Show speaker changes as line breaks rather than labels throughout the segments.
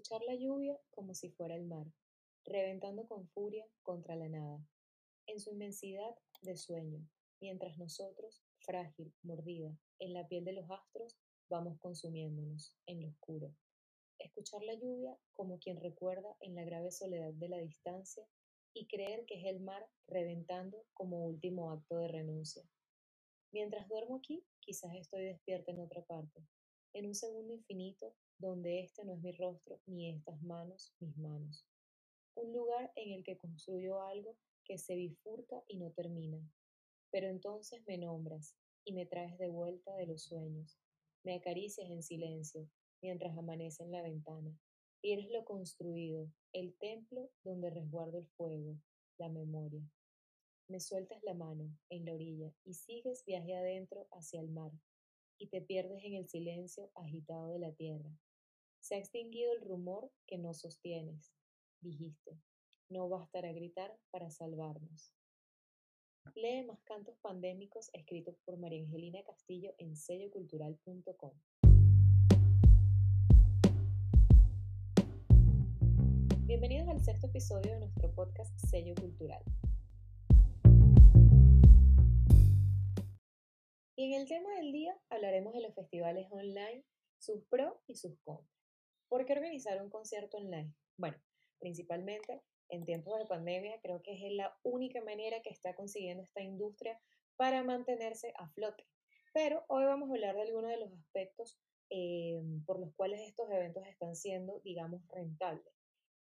escuchar la lluvia como si fuera el mar, reventando con furia contra la nada, en su inmensidad de sueño, mientras nosotros, frágil, mordida, en la piel de los astros, vamos consumiéndonos en lo oscuro. Escuchar la lluvia como quien recuerda en la grave soledad de la distancia y creer que es el mar reventando como último acto de renuncia. Mientras duermo aquí, quizás estoy despierta en otra parte, en un segundo infinito donde este no es mi rostro ni estas manos mis manos. Un lugar en el que construyo algo que se bifurca y no termina. Pero entonces me nombras y me traes de vuelta de los sueños. Me acaricias en silencio mientras amanece en la ventana. Y eres lo construido, el templo donde resguardo el fuego, la memoria. Me sueltas la mano en la orilla y sigues viaje adentro hacia el mar, y te pierdes en el silencio agitado de la tierra. Se ha extinguido el rumor que no sostienes, dijiste. No bastará gritar para salvarnos. Lee más cantos pandémicos escritos por María Angelina Castillo en sellocultural.com. Bienvenidos al sexto episodio de nuestro podcast Sello Cultural. Y en el tema del día hablaremos de los festivales online, sus pros y sus contras. ¿Por qué organizar un concierto online? Bueno, principalmente en tiempos de pandemia creo que es la única manera que está consiguiendo esta industria para mantenerse a flote. Pero hoy vamos a hablar de algunos de los aspectos eh, por los cuales estos eventos están siendo, digamos, rentables.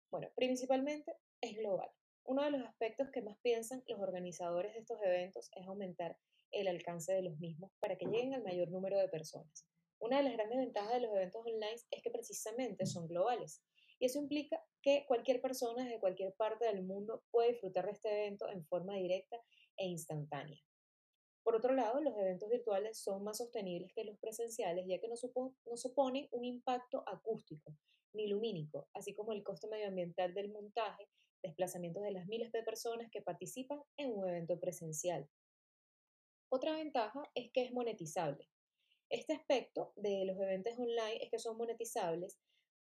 Bueno, principalmente es global. Uno de los aspectos que más piensan los organizadores de estos eventos es aumentar el alcance de los mismos para que lleguen al mayor número de personas. Una de las grandes ventajas de los eventos online es que precisamente son globales. Y eso implica que cualquier persona desde cualquier parte del mundo puede disfrutar de este evento en forma directa e instantánea. Por otro lado, los eventos virtuales son más sostenibles que los presenciales, ya que no, suponen un impacto acústico ni lumínico, así como el coste medioambiental del montaje, desplazamientos de las miles de personas que participan en un evento presencial. Otra ventaja es que es monetizable. Este aspecto de los eventos online es que son monetizables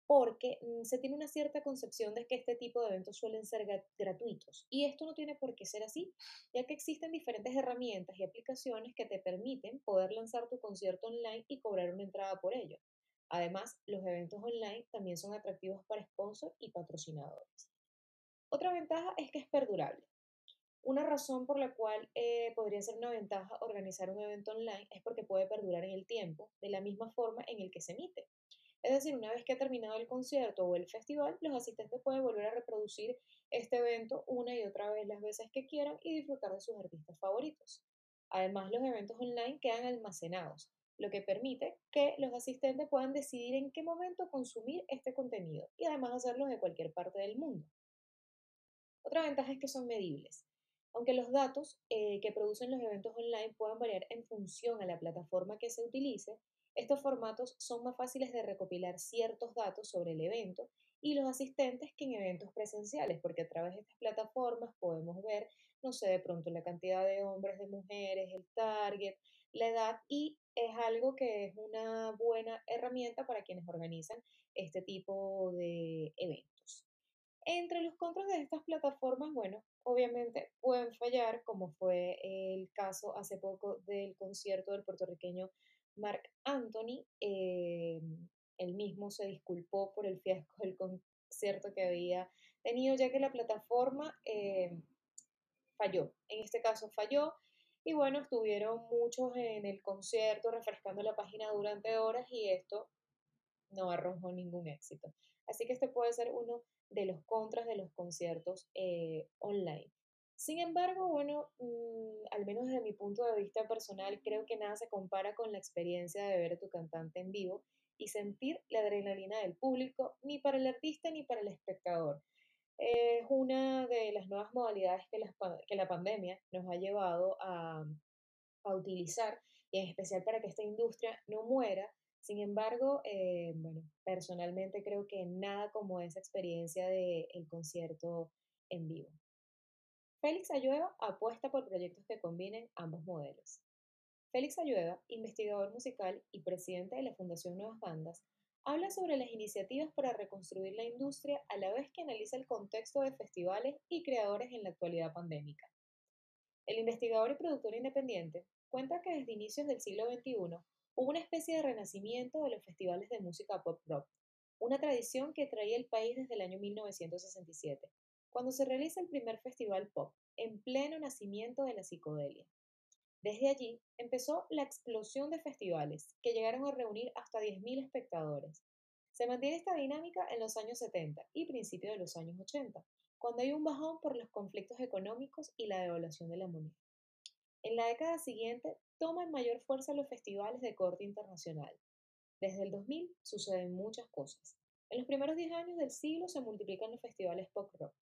porque mm, se tiene una cierta concepción de que este tipo de eventos suelen ser gratuitos. Y esto no tiene por qué ser así, ya que existen diferentes herramientas y aplicaciones que te permiten poder lanzar tu concierto online y cobrar una entrada por ello. Además, los eventos online también son atractivos para sponsors y patrocinadores. Otra ventaja es que es perdurable. Una razón por la cual eh, podría ser una ventaja organizar un evento online es porque puede perdurar en el tiempo, de la misma forma en el que se emite. Es decir, una vez que ha terminado el concierto o el festival, los asistentes pueden volver a reproducir este evento una y otra vez las veces que quieran y disfrutar de sus artistas favoritos. Además, los eventos online quedan almacenados, lo que permite que los asistentes puedan decidir en qué momento consumir este contenido y además hacerlo de cualquier parte del mundo. Otra ventaja es que son medibles. Aunque los datos eh, que producen los eventos online puedan variar en función a la plataforma que se utilice, estos formatos son más fáciles de recopilar ciertos datos sobre el evento y los asistentes que en eventos presenciales, porque a través de estas plataformas podemos ver, no sé, de pronto la cantidad de hombres, de mujeres, el target, la edad y es algo que es una buena herramienta para quienes organizan este tipo de contras de estas plataformas, bueno, obviamente pueden fallar, como fue el caso hace poco del concierto del puertorriqueño Mark Anthony. Eh, él mismo se disculpó por el fiasco del concierto que había tenido, ya que la plataforma eh, falló. En este caso falló y bueno, estuvieron muchos en el concierto refrescando la página durante horas y esto no arrojó ningún éxito. Así que este puede ser uno de los contras de los conciertos eh, online. Sin embargo, bueno, mm, al menos desde mi punto de vista personal, creo que nada se compara con la experiencia de ver a tu cantante en vivo y sentir la adrenalina del público, ni para el artista ni para el espectador es una de las nuevas modalidades que la, pandemia nos ha llevado a, a, utilizar, y en especial para que esta industria no muera. Sin embargo, eh, personalmente creo que nada como esa experiencia del el concierto en vivo. Félix Ayueva apuesta por proyectos que combinen ambos modelos. Félix Ayueva, investigador musical y presidente de la Fundación Nuevas Bandas, habla sobre las iniciativas para reconstruir la industria a la vez que analiza el contexto de festivales y creadores en la actualidad pandémica. El investigador y productor independiente cuenta que desde inicios del siglo XXI hubo una especie de renacimiento de los festivales de música pop rock, una tradición que traía el país desde el año 1967, cuando se realiza el primer festival pop, en pleno nacimiento de la psicodelia. Desde allí empezó la explosión de festivales, que llegaron a reunir hasta 10.000 espectadores. Se mantiene esta dinámica en los años 70 y principios de los años 80, cuando hay un bajón por los conflictos económicos y la devaluación de la moneda. En la década siguiente toman mayor fuerza los festivales de corte internacional. Desde el 2000 suceden muchas cosas. En los primeros 10 años del siglo se multiplican los festivales pop rock.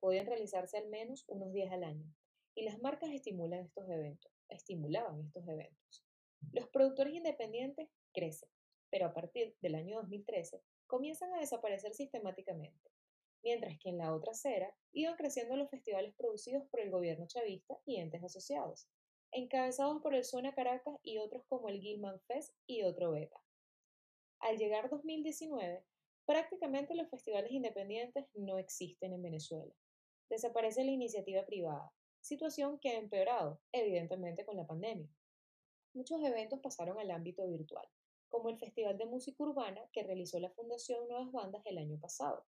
Podían realizarse al menos unos 10 al año. Y las marcas estimulan estos eventos, estimulaban estos eventos. Los productores independientes crecen, pero a partir del año 2013 comienzan a desaparecer sistemáticamente mientras que en la otra acera iban creciendo los festivales producidos por el gobierno chavista y entes asociados, encabezados por el Suena Caracas y otros como el Gilman Fest y otro Beta. Al llegar 2019, prácticamente los festivales independientes no existen en Venezuela. Desaparece la iniciativa privada, situación que ha empeorado, evidentemente, con la pandemia. Muchos eventos pasaron al ámbito virtual, como el Festival de Música Urbana que realizó la Fundación Nuevas Bandas el año pasado,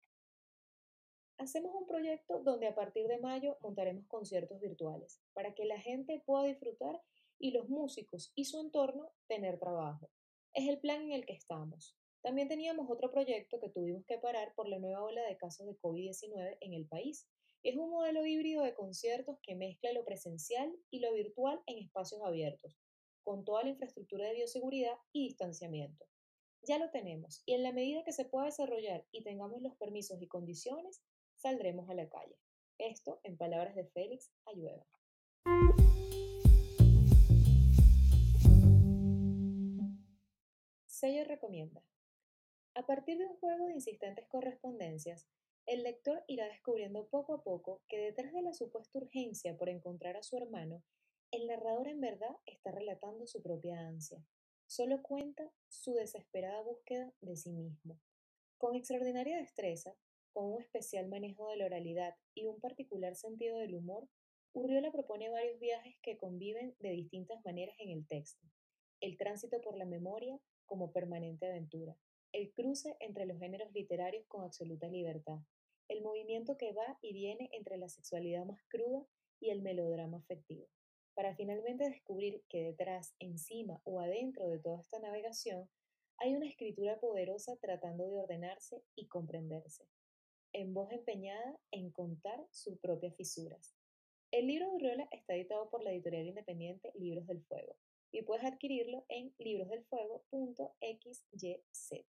Hacemos un proyecto donde a partir de mayo montaremos conciertos virtuales para que la gente pueda disfrutar y los músicos y su entorno tener trabajo. Es el plan en el que estamos. También teníamos otro proyecto que tuvimos que parar por la nueva ola de casos de COVID-19 en el país. Es un modelo híbrido de conciertos que mezcla lo presencial y lo virtual en espacios abiertos, con toda la infraestructura de bioseguridad y distanciamiento. Ya lo tenemos y en la medida que se pueda desarrollar y tengamos los permisos y condiciones, saldremos a la calle. Esto, en palabras de Félix Ayueva. Sello recomienda. A partir de un juego de insistentes correspondencias, el lector irá descubriendo poco a poco que detrás de la supuesta urgencia por encontrar a su hermano, el narrador en verdad está relatando su propia ansia. Solo cuenta su desesperada búsqueda de sí mismo. Con extraordinaria destreza, con un especial manejo de la oralidad y un particular sentido del humor, Urriola propone varios viajes que conviven de distintas maneras en el texto. El tránsito por la memoria como permanente aventura, el cruce entre los géneros literarios con absoluta libertad, el movimiento que va y viene entre la sexualidad más cruda y el melodrama afectivo, para finalmente descubrir que detrás, encima o adentro de toda esta navegación hay una escritura poderosa tratando de ordenarse y comprenderse, en voz empeñada en contar sus propias fisuras. El libro de Urriola está editado por la editorial independiente Libros del Fuego y puedes adquirirlo en librosdelfuego.xyz.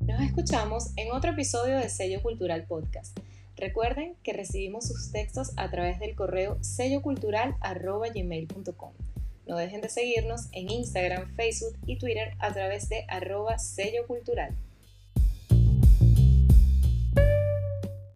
Nos escuchamos en otro episodio de Sello Cultural Podcast. Recuerden que recibimos sus textos a través del correo sellocultural.gmail.com. No dejen de seguirnos en Instagram, Facebook y Twitter a través de arroba sello cultural.